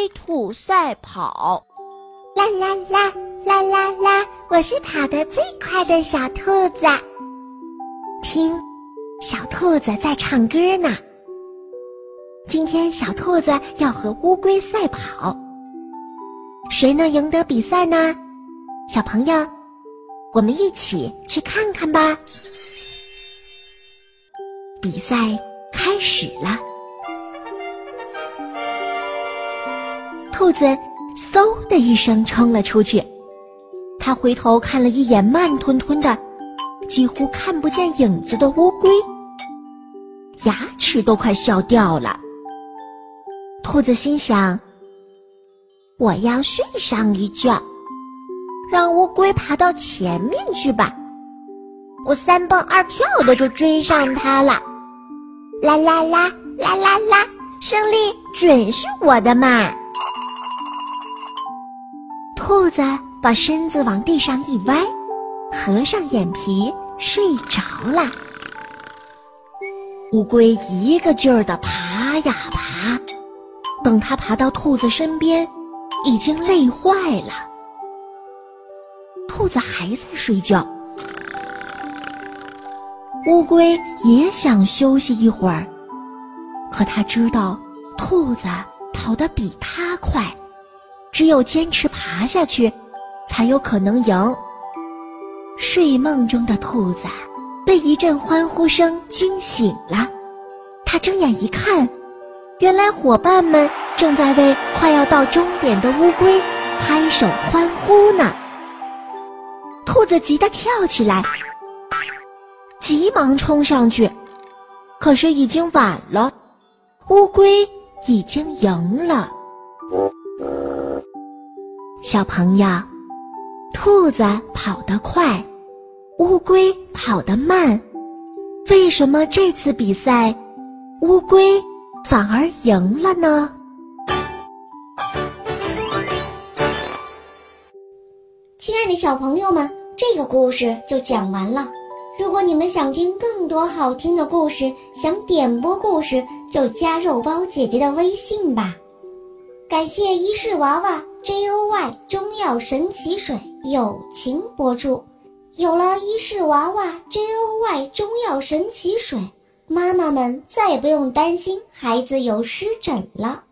龟兔赛跑。啦啦啦啦啦啦！我是跑得最快的小兔子。听，小兔子在唱歌呢。今天小兔子要和乌龟赛跑，谁能赢得比赛呢？小朋友，我们一起去看看吧。比赛开始了，兔子。嗖的一声冲了出去，他回头看了一眼慢吞吞的、几乎看不见影子的乌龟，牙齿都快笑掉了。兔子心想：“我要睡上一觉，让乌龟爬到前面去吧，我三蹦二跳的就追上它了。啦啦啦啦啦啦，胜利准是我的嘛！”兔子把身子往地上一歪，合上眼皮睡着了。乌龟一个劲儿地爬呀爬，等它爬到兔子身边，已经累坏了。兔子还在睡觉，乌龟也想休息一会儿，可它知道兔子跑得比它快。只有坚持爬下去，才有可能赢。睡梦中的兔子被一阵欢呼声惊醒了，他睁眼一看，原来伙伴们正在为快要到终点的乌龟拍手欢呼呢。兔子急得跳起来，急忙冲上去，可是已经晚了，乌龟已经赢了。小朋友，兔子跑得快，乌龟跑得慢，为什么这次比赛乌龟反而赢了呢？亲爱的小朋友们，这个故事就讲完了。如果你们想听更多好听的故事，想点播故事，就加肉包姐姐的微信吧。感谢伊氏娃娃 Joy 中药神奇水友情播出。有了伊氏娃娃 Joy 中药神奇水，妈妈们再也不用担心孩子有湿疹了。